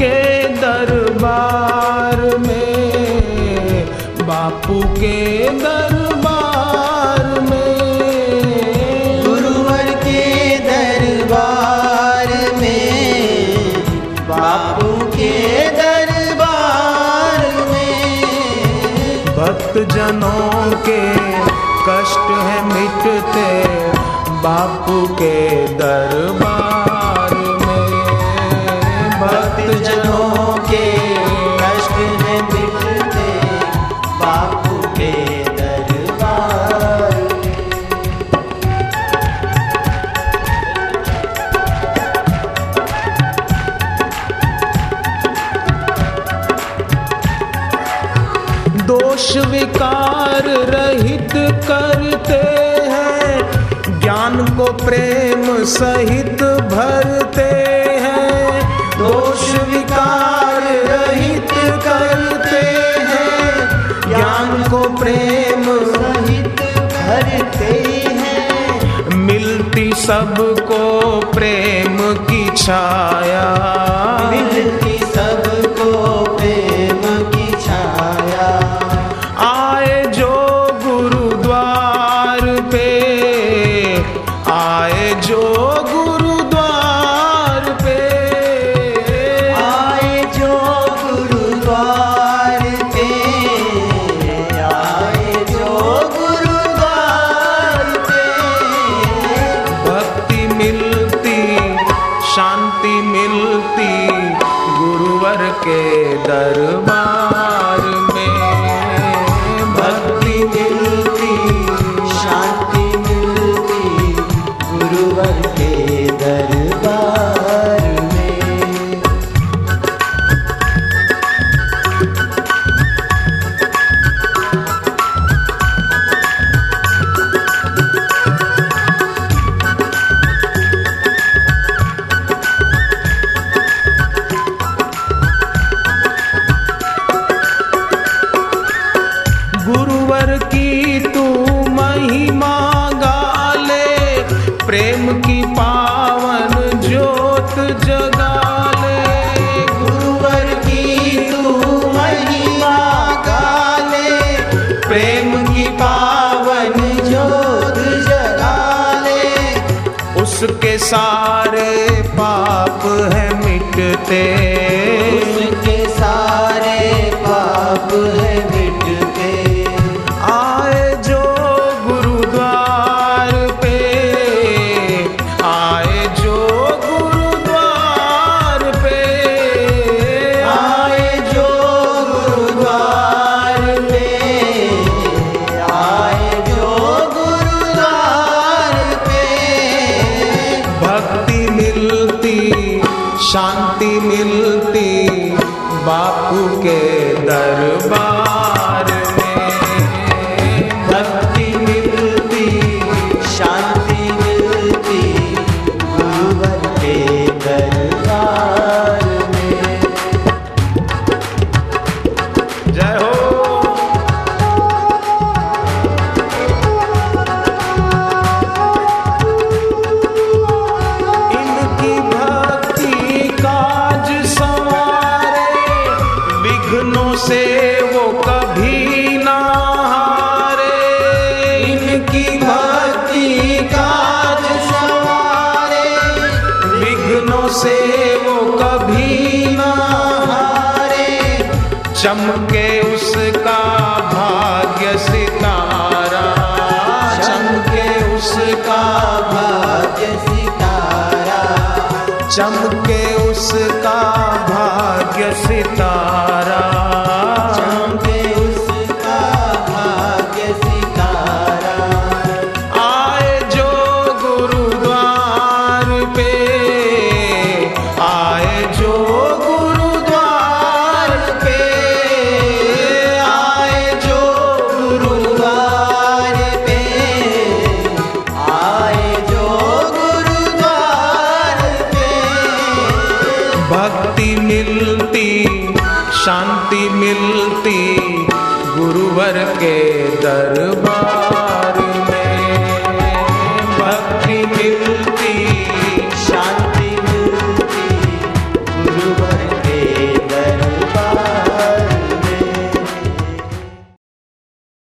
के दरबार में बापू के दरबार में। गुरुवर के दरबार में बापू के दरबार में। भक्त जनों के कष्ट है मिटते बापू के दरबार अहंकार रहित करते हैं, ज्ञान को प्रेम सहित भरते हैं, दोष विकार रहित करते हैं, ज्ञान को प्रेम सहित भरते हैं। मिलती सबको प्रेम की छाया। शांति मिलती गुरुवर के दरबार सारे पाप हैं मिटते शांति मिलती बापू के दरबार। चमक शांति मिलती गुरुवर के दरबार।